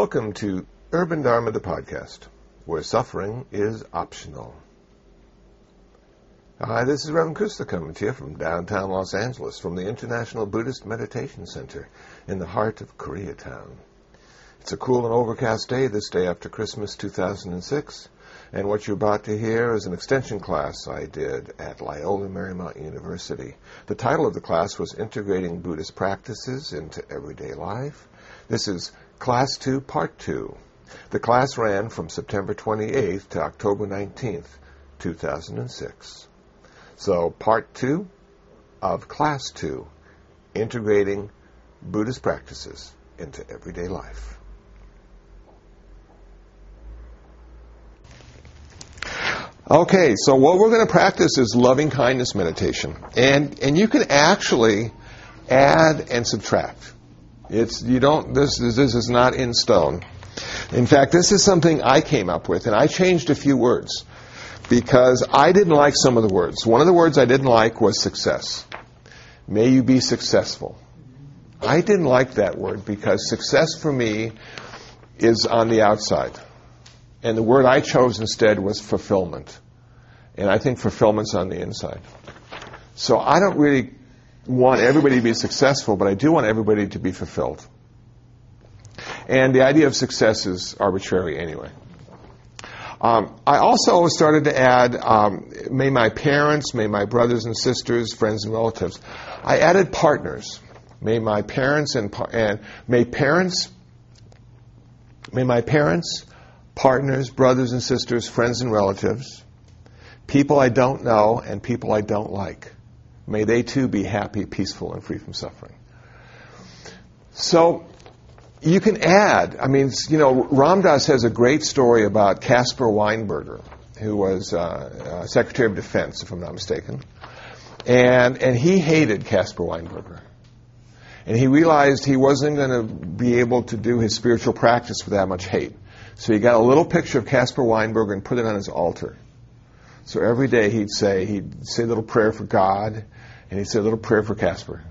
Welcome to Urban Dharma, the podcast, where suffering is optional. Hi, this is Reverend Kusala coming to you from downtown Los Angeles, from the International Buddhist Meditation Center in the heart of Koreatown. It's a cool and overcast day this day after Christmas 2006, and what you're about to hear is an extension class I did at Loyola Marymount University. The title of the class was Integrating Buddhist Practices into Everyday Life. This is Class 2, Part 2. The class ran from September 28th to October 19th, 2006. So, Part 2 of Class 2 Integrating Buddhist Practices into Everyday Life. Okay, so what we're going to practice is loving kindness meditation. And, and you can actually add and subtract. It's, you don't, this, this is not in stone. In fact, this is something I came up with, and I changed a few words because I didn't like some of the words. One of the words I didn't like was success. May you be successful. I didn't like that word because success for me is on the outside. And the word I chose instead was fulfillment. And I think fulfillment's on the inside. So I don't really want everybody to be successful, but I do want everybody to be fulfilled. And the idea of success is arbitrary anyway. Um, I also started to add, um, may my parents, may my brothers and sisters, friends and relatives. I added partners. May my parents and, and may parents, may my parents, partners, brothers and sisters, friends and relatives, people I don't know, and people I don't like. May they too be happy, peaceful, and free from suffering. So, you can add, I mean, you know, Ram Dass has a great story about Caspar Weinberger, who was uh, uh, Secretary of Defense, if I'm not mistaken. And, and he hated Caspar Weinberger. And he realized he wasn't going to be able to do his spiritual practice with that much hate. So he got a little picture of Caspar Weinberger and put it on his altar. So every day he'd say, he'd say a little prayer for God, and he'd say a little prayer for Caspar.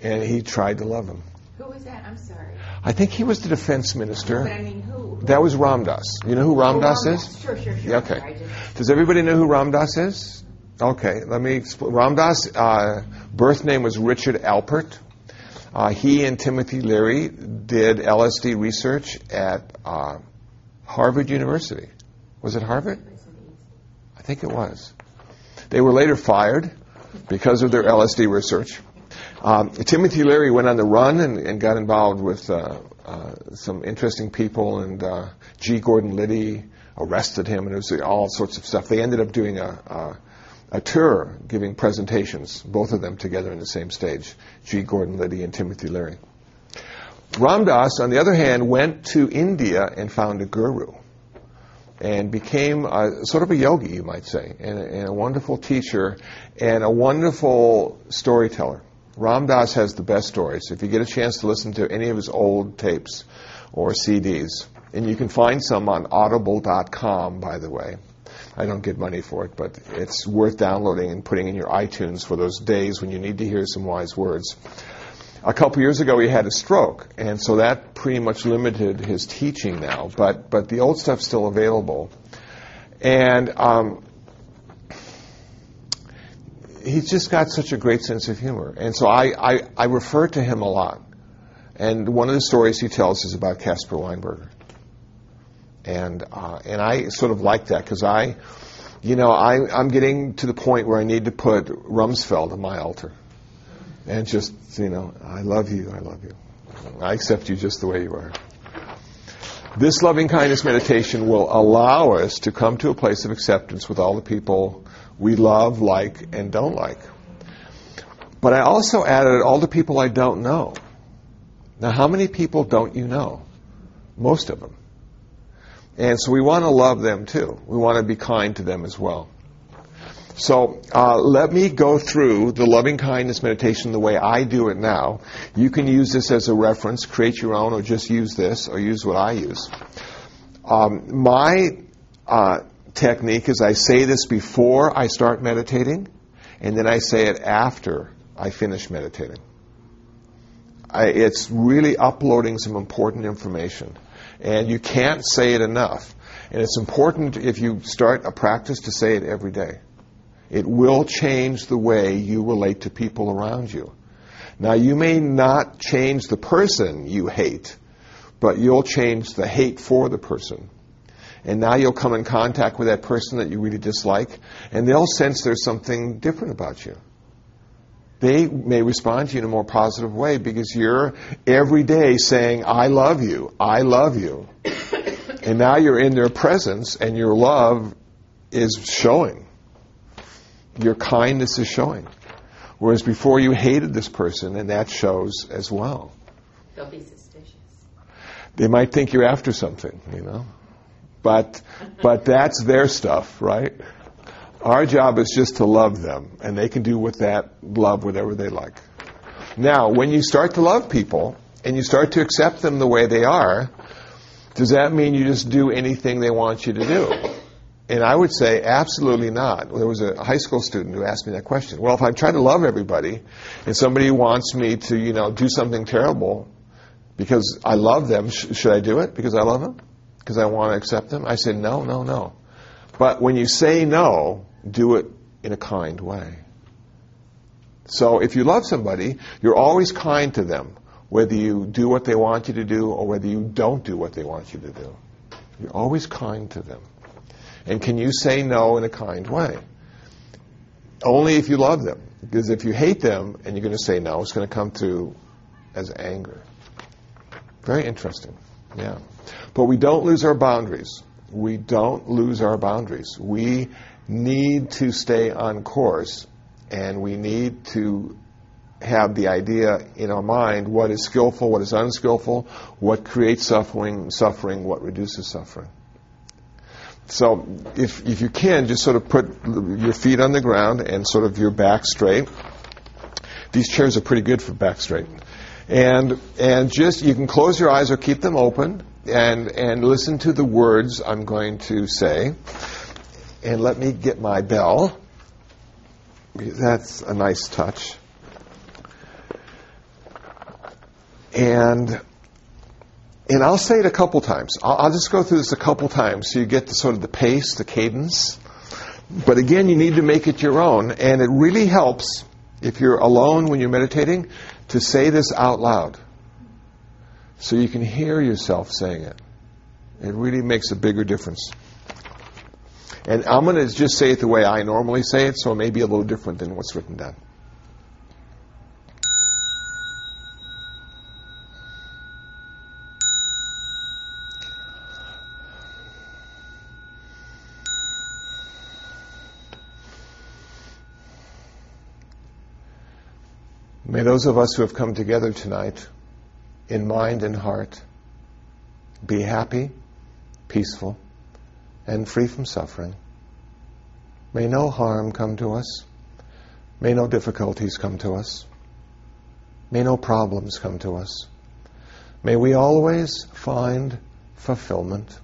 And he tried to love him. Who was that? I'm sorry. I think he was the defense minister. But I mean, who? That was Ram Dass. You know who Ram Oh, is? Sure, sure, sure. Yeah, okay. Just- Does everybody know who Ram Dass is? Okay, let me explain. Ram Dass, uh, birth name was Richard Alpert. Uh, he and Timothy Leary did LSD research at uh, Harvard University. Was it Harvard? Think it was. They were later fired because of their LSD research. Um, Timothy Leary went on the run and, and got involved with uh, uh, some interesting people, and uh, G. Gordon Liddy arrested him, and it was all sorts of stuff. They ended up doing a, a, a tour, giving presentations, both of them together in the same stage, G. Gordon Liddy and Timothy Leary. Ram Dass, on the other hand, went to India and found a guru and became a, sort of a yogi, you might say, and a, and a wonderful teacher and a wonderful storyteller. Ram Dass has the best stories. If you get a chance to listen to any of his old tapes or CDs, and you can find some on audible.com, by the way. I don't get money for it, but it's worth downloading and putting in your iTunes for those days when you need to hear some wise words. A couple years ago, he had a stroke, and so that pretty much limited his teaching now. But but the old stuff's still available, and um, he's just got such a great sense of humor. And so I, I, I refer to him a lot. And one of the stories he tells is about Caspar Weinberger. And, uh, and I sort of like that because I, you know, I, I'm getting to the point where I need to put Rumsfeld on my altar. And just, you know, I love you, I love you. I accept you just the way you are. This loving kindness meditation will allow us to come to a place of acceptance with all the people we love, like, and don't like. But I also added all the people I don't know. Now, how many people don't you know? Most of them. And so we want to love them too. We want to be kind to them as well. So uh, let me go through the loving kindness meditation the way I do it now. You can use this as a reference, create your own, or just use this, or use what I use. Um, my uh, technique is I say this before I start meditating, and then I say it after I finish meditating. I, it's really uploading some important information. And you can't say it enough. And it's important if you start a practice to say it every day. It will change the way you relate to people around you. Now, you may not change the person you hate, but you'll change the hate for the person. And now you'll come in contact with that person that you really dislike, and they'll sense there's something different about you. They may respond to you in a more positive way because you're every day saying, I love you, I love you. and now you're in their presence, and your love is showing. Your kindness is showing. Whereas before you hated this person, and that shows as well. They'll be suspicious. They might think you're after something, you know. But but that's their stuff, right? Our job is just to love them, and they can do with that love whatever they like. Now, when you start to love people and you start to accept them the way they are, does that mean you just do anything they want you to do? And I would say absolutely not. There was a high school student who asked me that question. Well, if I try to love everybody and somebody wants me to, you know, do something terrible because I love them, sh- should I do it because I love them? Because I want to accept them? I said, no, no, no. But when you say no, do it in a kind way. So if you love somebody, you're always kind to them, whether you do what they want you to do or whether you don't do what they want you to do. You're always kind to them. And can you say no in a kind way? Only if you love them. Because if you hate them and you're going to say no, it's going to come through as anger. Very interesting. Yeah. But we don't lose our boundaries. We don't lose our boundaries. We need to stay on course and we need to have the idea in our mind what is skillful, what is unskillful, what creates suffering, suffering, what reduces suffering. So if, if you can, just sort of put your feet on the ground and sort of your back straight. These chairs are pretty good for back straight. And, and just, you can close your eyes or keep them open and, and listen to the words I'm going to say. And let me get my bell. That's a nice touch. And and I'll say it a couple times. I'll, I'll, just go through this a couple times so you get the sort of the pace, the cadence. But again, you need to make it your own, and it really helps if you're alone when you're meditating to say this out loud, so you can hear yourself saying it. It really makes a bigger difference. And I'm going to just say it the way I normally say it, so it may be a little different than what's written down. May those of us who have come together tonight, in mind and heart, be happy, peaceful, and free from suffering. May no harm come to us. May no difficulties come to us. May no problems come to us. May we always find fulfillment.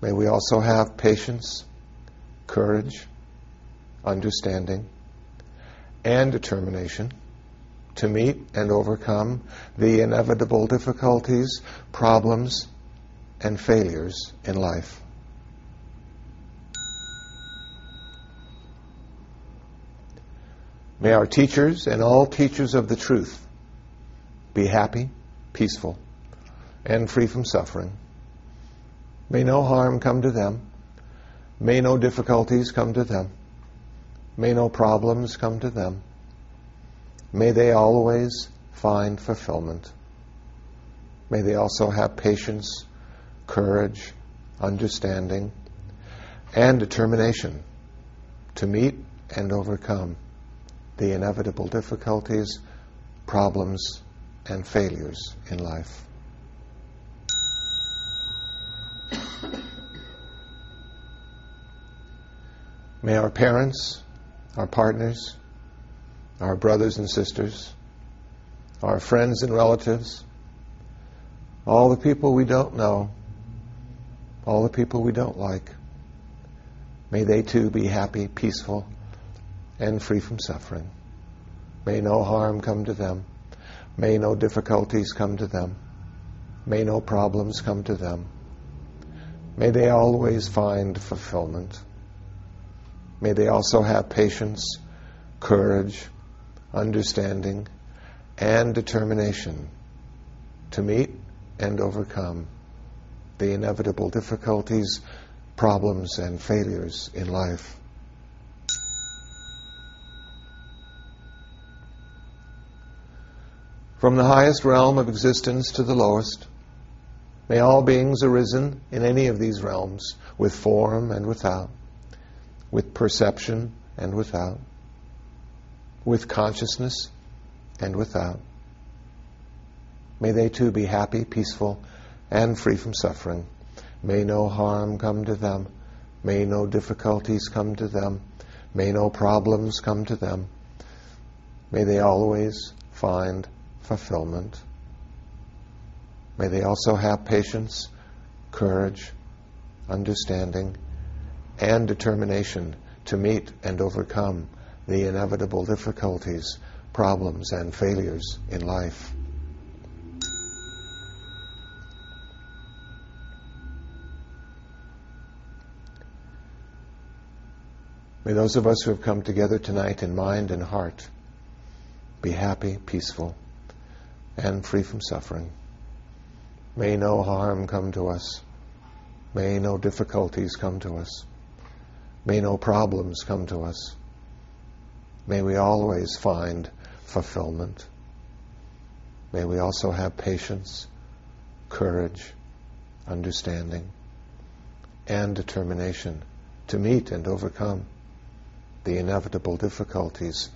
May we also have patience, courage, understanding, and determination to meet and overcome the inevitable difficulties, problems, and failures in life. May our teachers and all teachers of the truth be happy, peaceful, and free from suffering. May no harm come to them. May no difficulties come to them. May no problems come to them. May they always find fulfillment. May they also have patience, courage, understanding, and determination to meet and overcome the inevitable difficulties, problems, and failures in life. May our parents, our partners, our brothers and sisters, our friends and relatives, all the people we don't know, all the people we don't like, may they too be happy, peaceful, and free from suffering. May no harm come to them. May no difficulties come to them. May no problems come to them. May they always find fulfillment. May they also have patience, courage, understanding, and determination to meet and overcome the inevitable difficulties, problems, and failures in life. From the highest realm of existence to the lowest, may all beings arisen in any of these realms, with form and without, with perception and without, with consciousness and without. May they too be happy, peaceful, and free from suffering. May no harm come to them. May no difficulties come to them. May no problems come to them. May they always find fulfillment. May they also have patience, courage, understanding, and determination to meet and overcome the inevitable difficulties, problems, and failures in life. May those of us who have come together tonight in mind and heart be happy, peaceful, and free from suffering. May no harm come to us. May no difficulties come to us. May no problems come to us. May we always find fulfillment. May we also have patience, courage, understanding, and determination to meet and overcome the inevitable difficulties,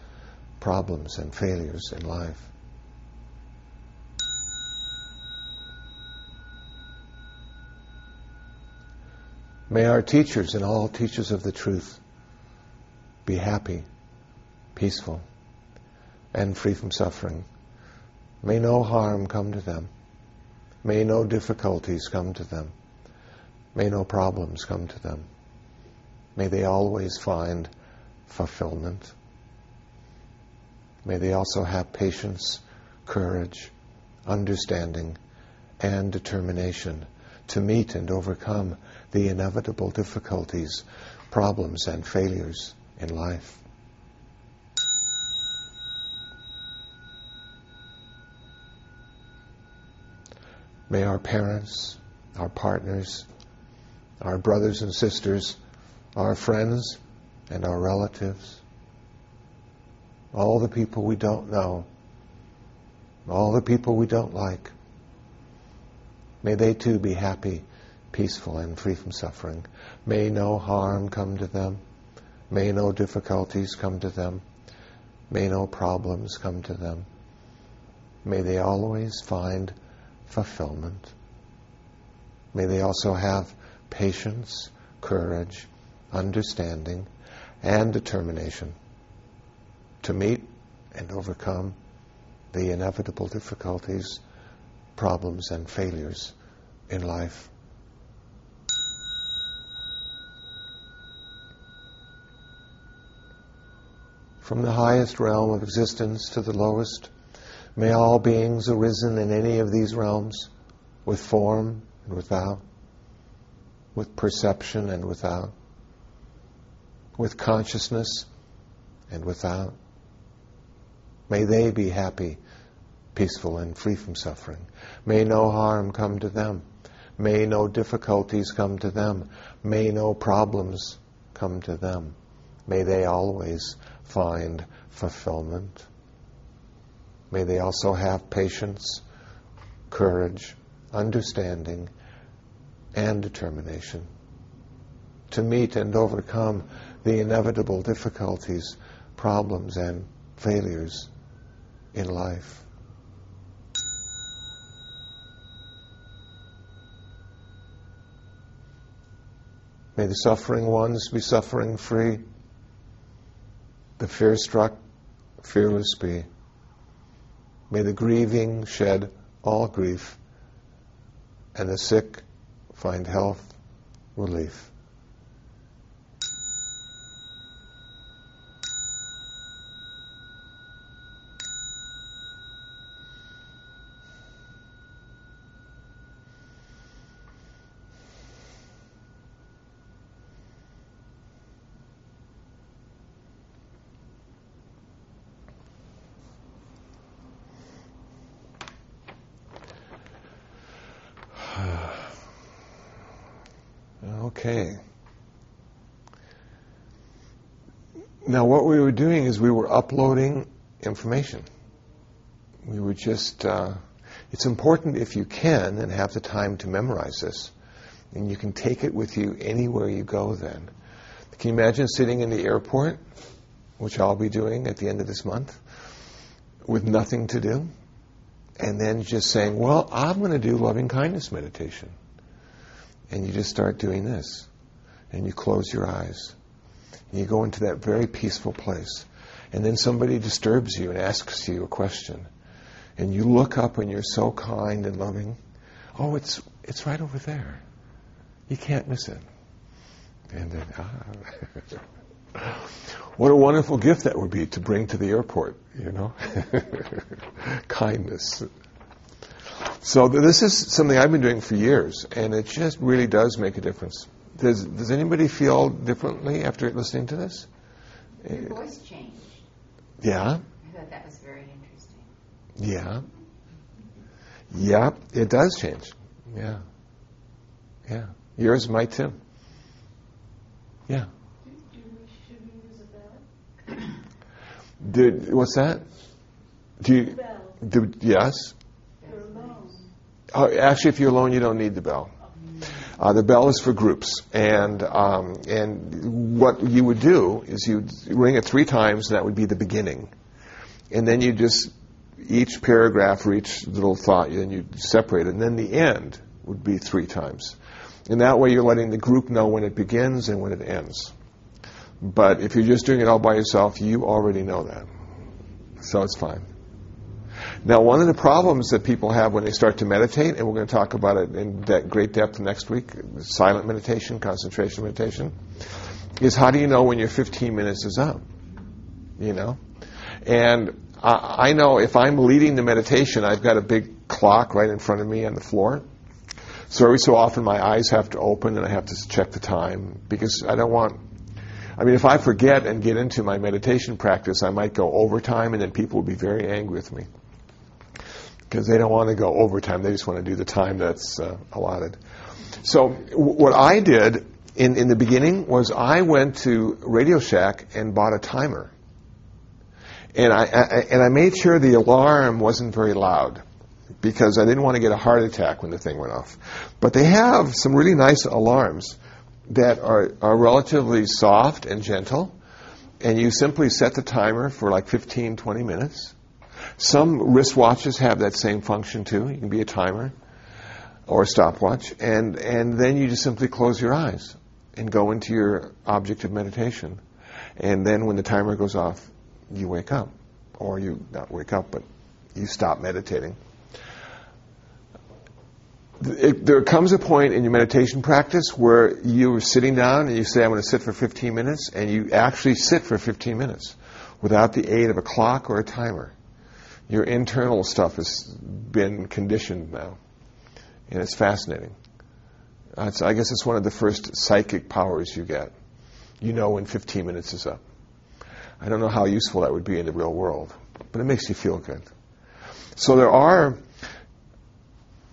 problems, and failures in life. May our teachers and all teachers of the truth be happy, peaceful, and free from suffering. May no harm come to them. May no difficulties come to them. May no problems come to them. May they always find fulfillment. May they also have patience, courage, understanding, and determination to meet and overcome the inevitable difficulties, problems, and failures in life. May our parents, our partners, our brothers and sisters, our friends, and our relatives, all the people we don't know, all the people we don't like, may they too be happy, peaceful, and free from suffering. May no harm come to them. May no difficulties come to them. May no problems come to them. May they always find fulfillment. May they also have patience, courage, understanding, and determination to meet and overcome the inevitable difficulties, problems, and failures in life. From the highest realm of existence to the lowest, may all beings arisen in any of these realms, with form and without, with perception and without, with consciousness and without. May they be happy, peaceful, and free from suffering. May no harm come to them. May no difficulties come to them. May no problems come to them. May they always find fulfillment. May they also have patience, courage, understanding, and determination to meet and overcome the inevitable difficulties, problems, and failures in life. May the suffering ones be suffering free, the fear struck fearless be. May the grieving shed all grief, and the sick find health, relief. Okay. Now, what we were doing is we were uploading information. We were just, uh, it's important if you can and have the time to memorize this. And you can take it with you anywhere you go then. Can you imagine sitting in the airport, which I'll be doing at the end of this month, with nothing to do? And then just saying, well, I'm going to do loving kindness meditation. And you just start doing this. And you close your eyes and you go into that very peaceful place. And then somebody disturbs you and asks you a question. And you look up and you're so kind and loving. Oh, it's, it's right over there. You can't miss it. And then, ah. what a wonderful gift that would be to bring to the airport, you know? Kindness. So this is something I've been doing for years, and it just really does make a difference. Does, does anybody feel differently after listening to this? Your voice changed. Yeah. I thought that was very interesting. Yeah. Yeah, it does change. Yeah. Yeah. Yours might too. Yeah. Do we, should we use a bell? Did, what's that? Do you, Bell do, yes? Uh, actually, if you're alone, you don't need the bell. Uh, the bell is for groups, and um, and what you would do is you ring it three times, and that would be the beginning, and then you just each paragraph or each little thought, then you separate it, and then the end would be three times, and that way you're letting the group know when it begins and when it ends. But if you're just doing it all by yourself, you already know that, so it's fine. Now, one of the problems that people have when they start to meditate, and we're going to talk about it in great depth next week silent meditation, concentration meditation is how do you know when your 15 minutes is up? You know? And I, I know if I'm leading the meditation, I've got a big clock right in front of me on the floor. So every so often my eyes have to open and I have to check the time because I don't want. I mean, if I forget and get into my meditation practice, I might go overtime and then people will be very angry with me because they don't want to go overtime. They just want to do the time that's uh, allotted. So w- what I did in, in the beginning was I went to Radio Shack and bought a timer. And I, I, and I made sure the alarm wasn't very loud because I didn't want to get a heart attack when the thing went off. But they have some really nice alarms that are, are relatively soft and gentle. And you simply set the timer for like 15, 20 minutes. Some wristwatches have that same function too. You can be a timer or a stopwatch. And, and then you just simply close your eyes and go into your object of meditation. And then when the timer goes off, you wake up. Or you not wake up, but you stop meditating. It, there comes a point in your meditation practice where you're sitting down and you say, I'm going to sit for 15 minutes, and you actually sit for 15 minutes without the aid of a clock or a timer. Your internal stuff has been conditioned now, and it's fascinating. It's, I guess it's one of the first psychic powers you get. You know when 15 minutes is up. I don't know how useful that would be in the real world, but it makes you feel good. So there are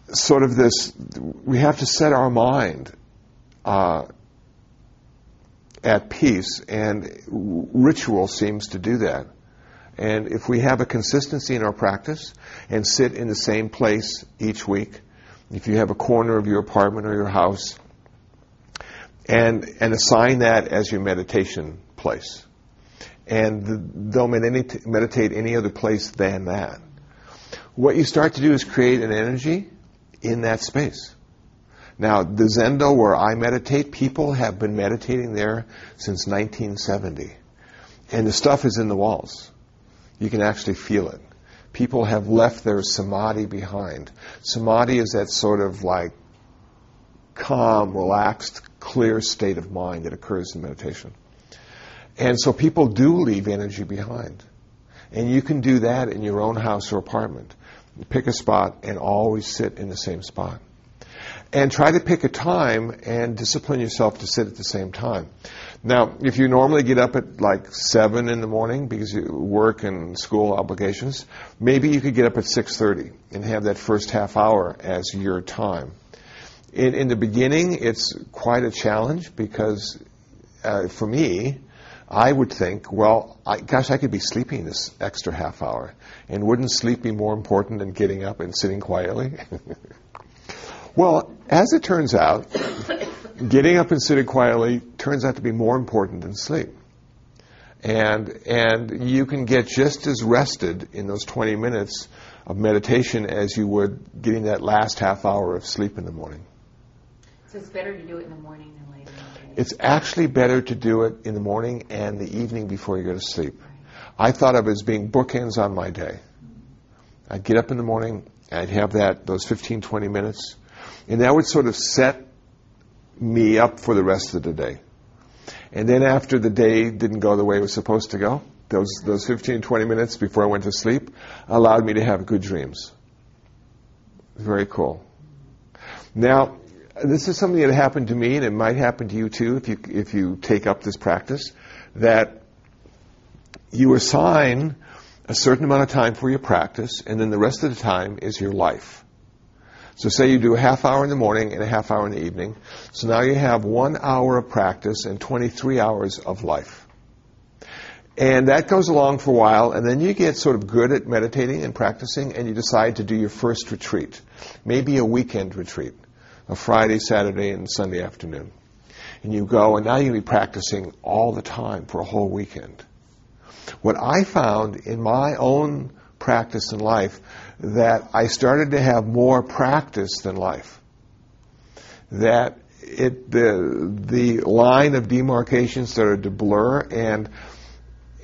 sort of this, we have to set our mind uh, at peace, and ritual seems to do that. And if we have a consistency in our practice and sit in the same place each week, if you have a corner of your apartment or your house, and, and assign that as your meditation place. And don't meditate any other place than that. What you start to do is create an energy in that space. Now, the Zendo where I meditate, people have been meditating there since 1970. And the stuff is in the walls. You can actually feel it. People have left their samadhi behind. Samadhi is that sort of like calm, relaxed, clear state of mind that occurs in meditation. And so people do leave energy behind. And you can do that in your own house or apartment. Pick a spot and always sit in the same spot. And try to pick a time and discipline yourself to sit at the same time. Now, if you normally get up at like 7 in the morning because you work and school obligations, maybe you could get up at 6.30 and have that first half hour as your time. in, in the beginning, it's quite a challenge because uh, for me, I would think, well, I, gosh, I could be sleeping this extra half hour. And wouldn't sleep be more important than getting up and sitting quietly? well, as it turns out, getting up and sitting quietly turns out to be more important than sleep. And, and you can get just as rested in those 20 minutes of meditation as you would getting that last half hour of sleep in the morning. So it's better to do it in the morning than later in the day. It's actually better to do it in the morning and the evening before you go to sleep. I thought of it as being bookends on my day. I'd get up in the morning, I'd have that those 15, 20 minutes, and that would sort of set me up for the rest of the day. And then after the day didn't go the way it was supposed to go, those, those 15, 20 minutes before I went to sleep allowed me to have good dreams. Very cool. Now, this is something that happened to me, and it might happen to you too if you, if you take up this practice, that you assign a certain amount of time for your practice, and then the rest of the time is your life. So say you do a half hour in the morning and a half hour in the evening. So now you have one hour of practice and 23 hours of life. And that goes along for a while, and then you get sort of good at meditating and practicing, and you decide to do your first retreat. Maybe a weekend retreat, a Friday, Saturday, and Sunday afternoon. And you go, and now you'll be practicing all the time for a whole weekend. What I found in my own practice in life that I started to have more practice than life. That it the the line of demarcation started to blur and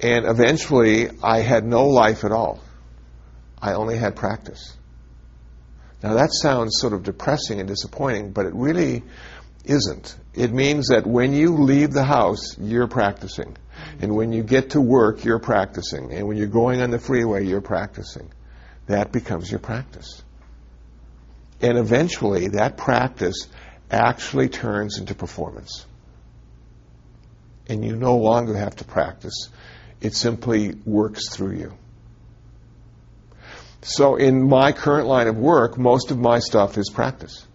and eventually I had no life at all. I only had practice. Now that sounds sort of depressing and disappointing, but it really isn't. It means that when you leave the house, you're practicing. And when you get to work, you're practicing. And when you're going on the freeway, you're practicing. That becomes your practice. And eventually, that practice actually turns into performance. And you no longer have to practice, it simply works through you. So, in my current line of work, most of my stuff is practice.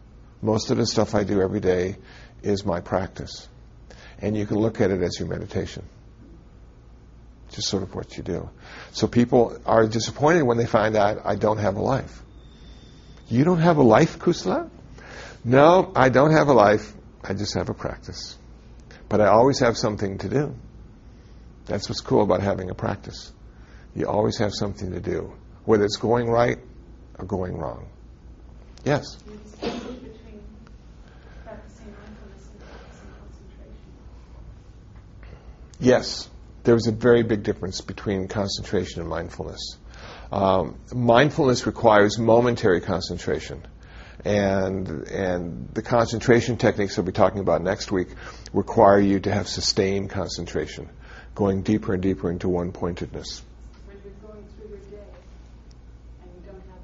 Most of the stuff I do every day is my practice. And you can look at it as your meditation. Just sort of what you do. So people are disappointed when they find out I don't have a life. You don't have a life, Kusala? No, I don't have a life. I just have a practice. But I always have something to do. That's what's cool about having a practice. You always have something to do, whether it's going right or going wrong. Yes? You distinguish between practicing mindfulness and practicing concentration. Yes, there's a very big difference between concentration and mindfulness. Um, mindfulness requires momentary concentration. And, and the concentration techniques that we'll be talking about next week require you to have sustained concentration, going deeper and deeper into one pointedness. When you're going through your day and you don't have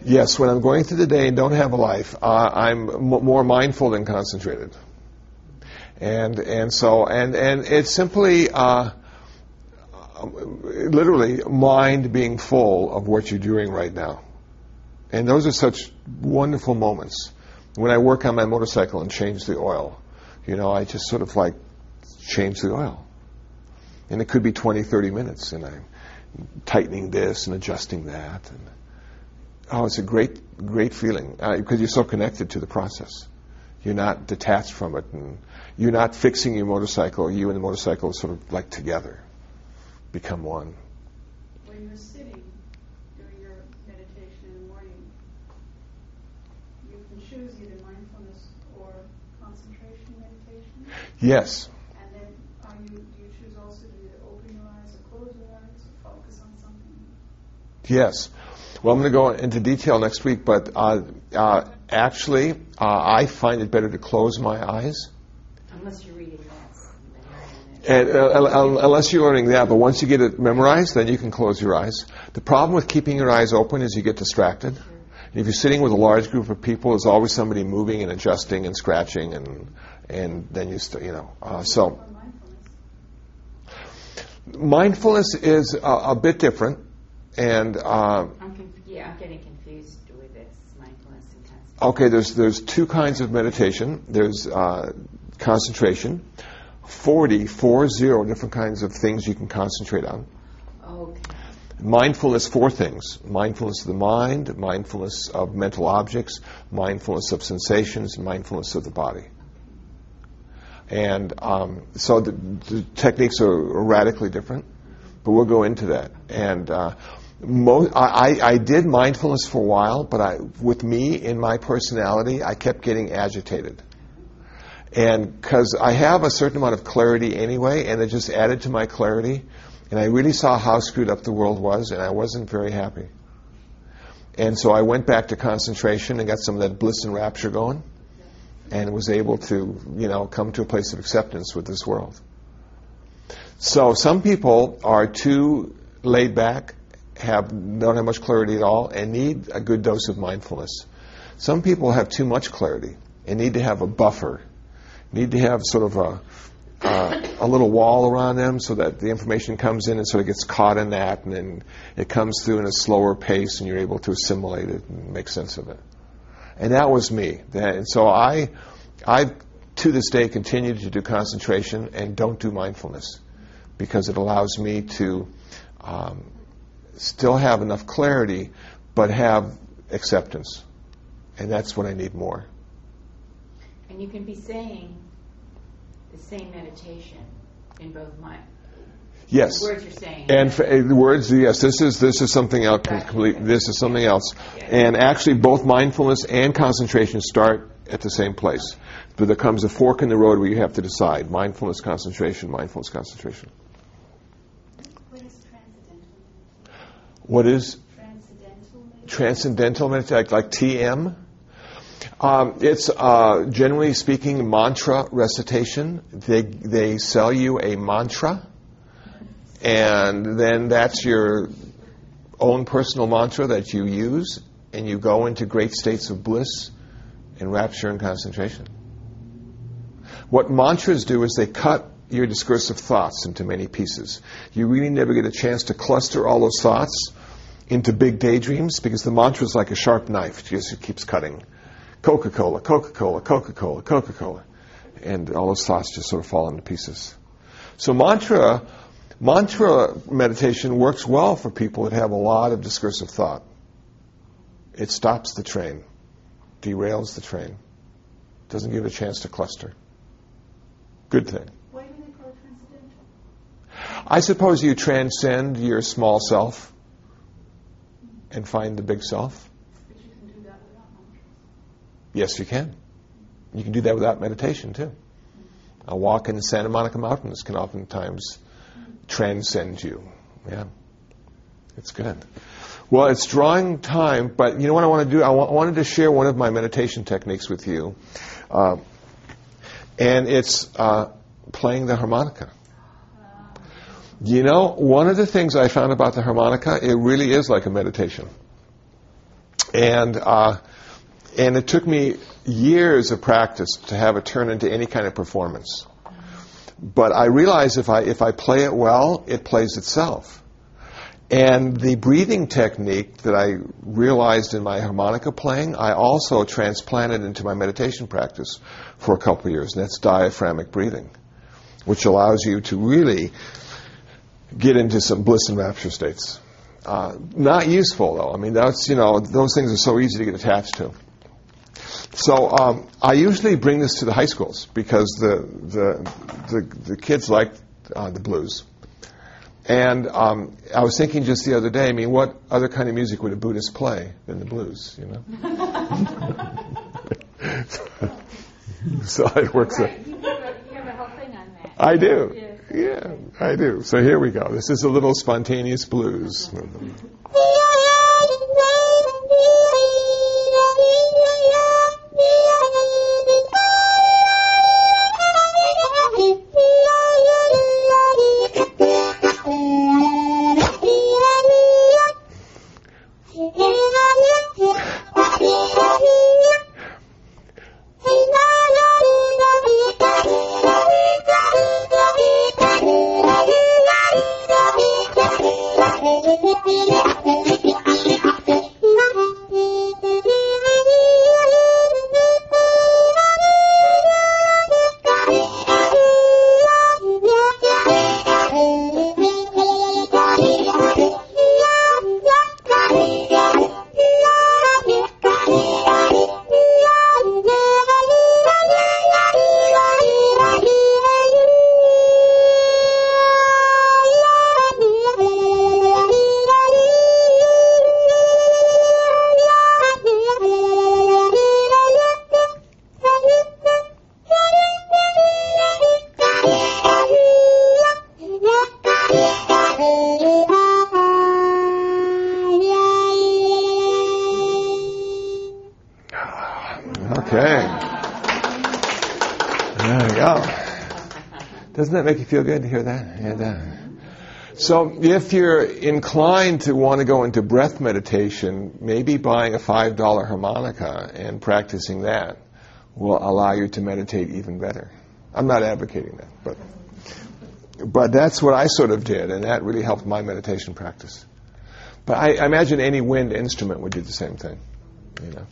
a Yes, when I'm going through the day and don't have a life, uh, I'm m- more mindful than concentrated. And and so and and it's simply uh, literally mind being full of what you're doing right now. And those are such wonderful moments. When I work on my motorcycle and change the oil, you know, I just sort of like change the oil. And it could be 20, 30 minutes, and I'm tightening this and adjusting that. And, oh, it's a great, great feeling uh, because you're so connected to the process. You're not detached from it, and you're not fixing your motorcycle. You and the motorcycle are sort of like together, become one. When you're sitting doing your meditation in the morning, you can choose either mindfulness or concentration meditation. Yes, And then are you, do you choose also to either open your eyes or close your eyes or focus on something? yes. Well, I'm going to go into detail next week, but uh, uh, actually, uh, I find it better to close my eyes. Unless you're reading. And, uh, unless you're learning that, but once you get it memorized, then you can close your eyes. The problem with keeping your eyes open is you get distracted. And if you're sitting with a large group of people, there's always somebody moving and adjusting and scratching, and and then you st- you know. Uh, so mindfulness? mindfulness is a, a bit different, and uh, I'm conf- yeah, I'm getting confused with this mindfulness and Okay, there's there's two kinds of meditation. There's uh, concentration, 40, four zero different kinds of things you can concentrate on. Okay. Mindfulness, four things: mindfulness of the mind, mindfulness of mental objects, mindfulness of sensations, and mindfulness of the body. And um, so the, the techniques are radically different, but we'll go into that. And uh, mo- I, I did mindfulness for a while, but I, with me in my personality, I kept getting agitated. And because I have a certain amount of clarity anyway, and it just added to my clarity, and I really saw how screwed up the world was, and I wasn't very happy. And so I went back to concentration and got some of that bliss and rapture going and was able to, you know, come to a place of acceptance with this world. So some people are too laid back, have don't have much clarity at all, and need a good dose of mindfulness. Some people have too much clarity and need to have a buffer, need to have sort of a uh, a little wall around them so that the information comes in and sort of gets caught in that, and then it comes through in a slower pace, and you're able to assimilate it and make sense of it. And that was me. And so I, I to this day continue to do concentration and don't do mindfulness because it allows me to um, still have enough clarity but have acceptance. And that's what I need more. And you can be saying the same meditation in both mind. Yes. The words you're saying. And f- uh, the words, yes, this is this is something else. Complete. This is something else. And actually, both mindfulness and concentration start at the same place. But there comes a fork in the road where you have to decide: mindfulness, concentration, mindfulness, concentration. What is transcendental? What is Transcendental meditation? transcendental meditation, like TM? Um, it's uh, generally speaking mantra recitation. They they sell you a mantra, and then that's your own personal mantra that you use, and you go into great states of bliss and rapture and concentration. What mantras do is they cut your discursive thoughts into many pieces. You really never get a chance to cluster all those thoughts into big daydreams because the mantra is like a sharp knife. It just keeps cutting. Coca Cola, Coca Cola, Coca Cola, Coca Cola. And all those thoughts just sort of fall into pieces. So mantra, mantra meditation works well for people that have a lot of discursive thought. It stops the train, derails the train, doesn't give it a chance to cluster. Good thing. Why do they call it transcendental? I suppose you transcend your small self and find the big self. But you can do that without. Yes, you can. You can do that without meditation too. A walk in the Santa Monica Mountains can oftentimes transcend you. Yeah, it's good. Well, it's drawing time, but you know what I want to do? I wa- wanted to share one of my meditation techniques with you, uh, and it's uh, playing the harmonica. You know, one of the things I found about the harmonica, it really is like a meditation. And uh, and it took me years of practice to have it turn into any kind of performance. But I realize if I if I play it well, it plays itself. And the breathing technique that I realized in my harmonica playing, I also transplanted into my meditation practice for a couple years, and that's diaphragmic breathing, which allows you to really get into some bliss and rapture states. Uh, not useful though. I mean, that's you know those things are so easy to get attached to. So um, I usually bring this to the high schools because the the the, the kids like uh, the blues. And um, I was thinking just the other day. I mean, what other kind of music would a Buddhist play than the blues? You know. so it works. out. Right. You a, you have a whole thing on that. I do. Yeah, I do. So here we go. This is a little spontaneous blues. There we go. Doesn't that make you feel good to hear that? Yeah, that. So, if you're inclined to want to go into breath meditation, maybe buying a $5 harmonica and practicing that will allow you to meditate even better. I'm not advocating that, but but that's what I sort of did, and that really helped my meditation practice. But I, I imagine any wind instrument would do the same thing, you know.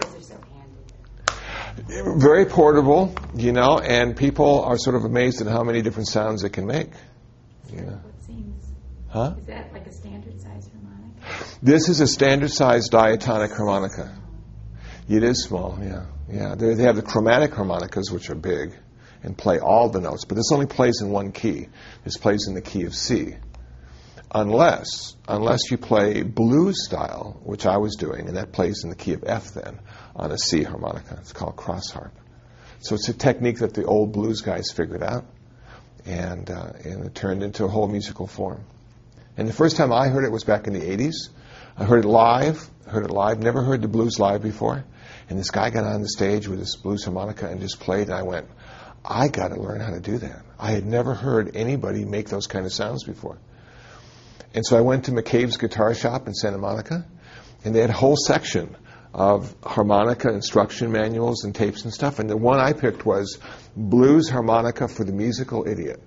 Those are so handy. Very portable, you know, and people are sort of amazed at how many different sounds it can make. Yeah. What seems, Huh? is that like a standard size harmonica? This is a standard sized diatonic harmonica. It is small, yeah. Yeah. They, they have the chromatic harmonicas, which are big and play all the notes, but this only plays in one key. This plays in the key of C. Unless, unless you play blues style, which I was doing, and that plays in the key of F then on a C harmonica. It's called cross harp. So it's a technique that the old blues guys figured out, and, uh, and it turned into a whole musical form. And the first time I heard it was back in the 80s. I heard it live, heard it live, never heard the blues live before. And this guy got on the stage with this blues harmonica and just played, and I went, I got to learn how to do that. I had never heard anybody make those kind of sounds before. And so I went to McCabe's guitar shop in Santa Monica, and they had a whole section of harmonica instruction manuals and tapes and stuff. And the one I picked was Blues Harmonica for the Musical Idiot.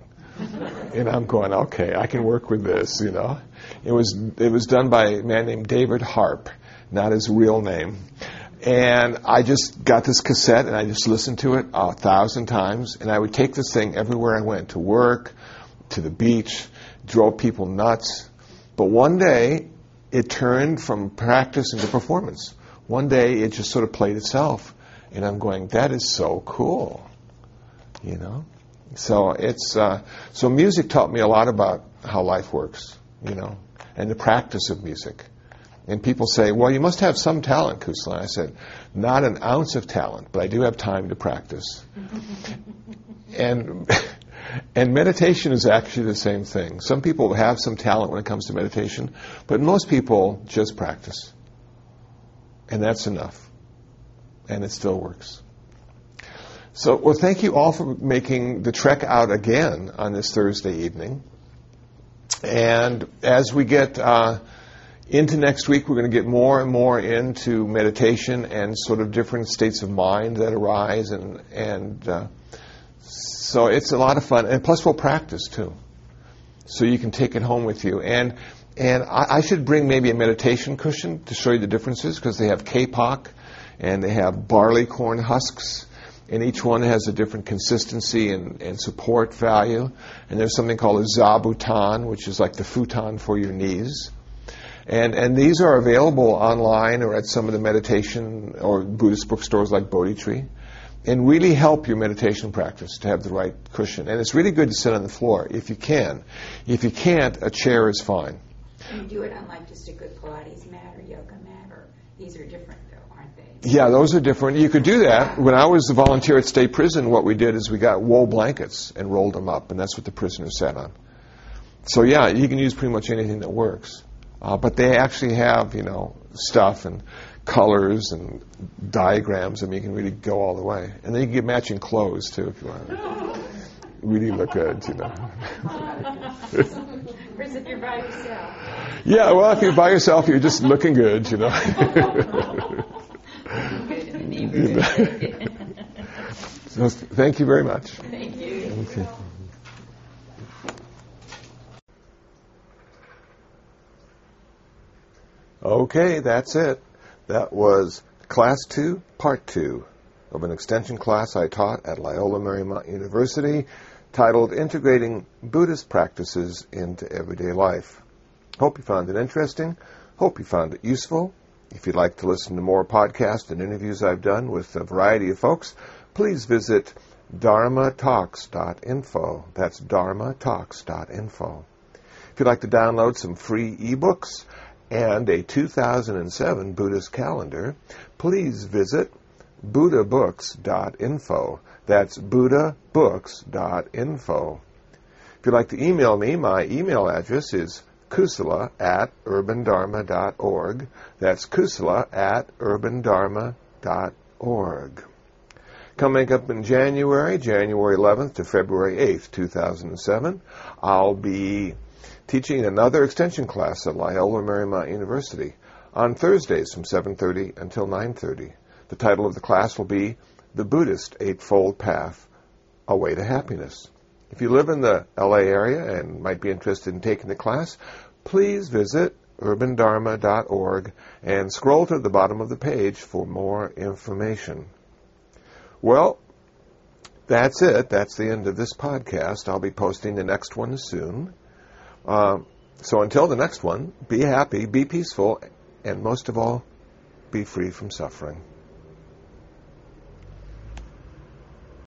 and I'm going, okay, I can work with this, you know. It was it was done by a man named David Harp, not his real name. And I just got this cassette and I just listened to it a thousand times. And I would take this thing everywhere I went to work, to the beach, drove people nuts. But one day, it turned from practice into performance. One day, it just sort of played itself. And I'm going, that is so cool. You know? So it's, uh, so music taught me a lot about how life works, you know, and the practice of music. And people say, well, you must have some talent, Kusala. I said, not an ounce of talent, but I do have time to practice. and, and meditation is actually the same thing. Some people have some talent when it comes to meditation, but most people just practice. And that's enough. And it still works. So, well, thank you all for making the trek out again on this Thursday evening. And as we get uh, into next week, we're going to get more and more into meditation and sort of different states of mind that arise, and and uh, so it's a lot of fun. And plus, we'll practice too, so you can take it home with you. And and I, I should bring maybe a meditation cushion to show you the differences because they have kapok and they have barley corn husks and each one has a different consistency and, and, support value. And there's something called a zabuton, which is like the futon for your knees. And, and these are available online or at some of the meditation or Buddhist bookstores like Bodhi Tree and really help your meditation practice to have the right cushion. And it's really good to sit on the floor if you can. If you can't, a chair is fine. Can you do it on like just a good Pilates mat or yoga mat, or these are different though, aren't they? Yeah, those are different. You could do that. When I was a volunteer at state prison, what we did is we got wool blankets and rolled them up, and that's what the prisoners sat on. So yeah, you can use pretty much anything that works. Uh, but they actually have, you know, stuff and colors and diagrams. I mean, you can really go all the way. And then you can get matching clothes, too, if you want. To really look good, you know. Or it you're by yourself? Yeah, well, if you're by yourself, you're just looking good, you know. so, thank you very much. Thank you. Okay. Okay, that's it. That was Class 2, Part 2 of an extension class I taught at Loyola Marymount University titled Integrating Buddhist Practices into Everyday Life. Hope you found it interesting. Hope you found it useful. If you'd like to listen to more podcasts and interviews I've done with a variety of folks, please visit dharmatalks.info. That's dharmatalks.info. If you'd like to download some free ebooks and a 2007 Buddhist calendar, please visit buddhabooks.info. That's buddhabooks.info. If you'd like to email me, my email address is kusala at urbandharma.org. That's kusala at urbandharma.org. Coming up in January, January 11th to February 8th, 2007, I'll be teaching another extension class at Loyola Marymount University on Thursdays from 7:30 until 9:30. The title of the class will be The Buddhist Eightfold Path: A Way to Happiness. If you live in the LA area and might be interested in taking the class, please visit urbandharma.org and scroll to the bottom of the page for more information. Well, that's it. That's the end of this podcast. I'll be posting the next one soon. Uh, so until the next one, be happy, be peaceful, and most of all, be free from suffering.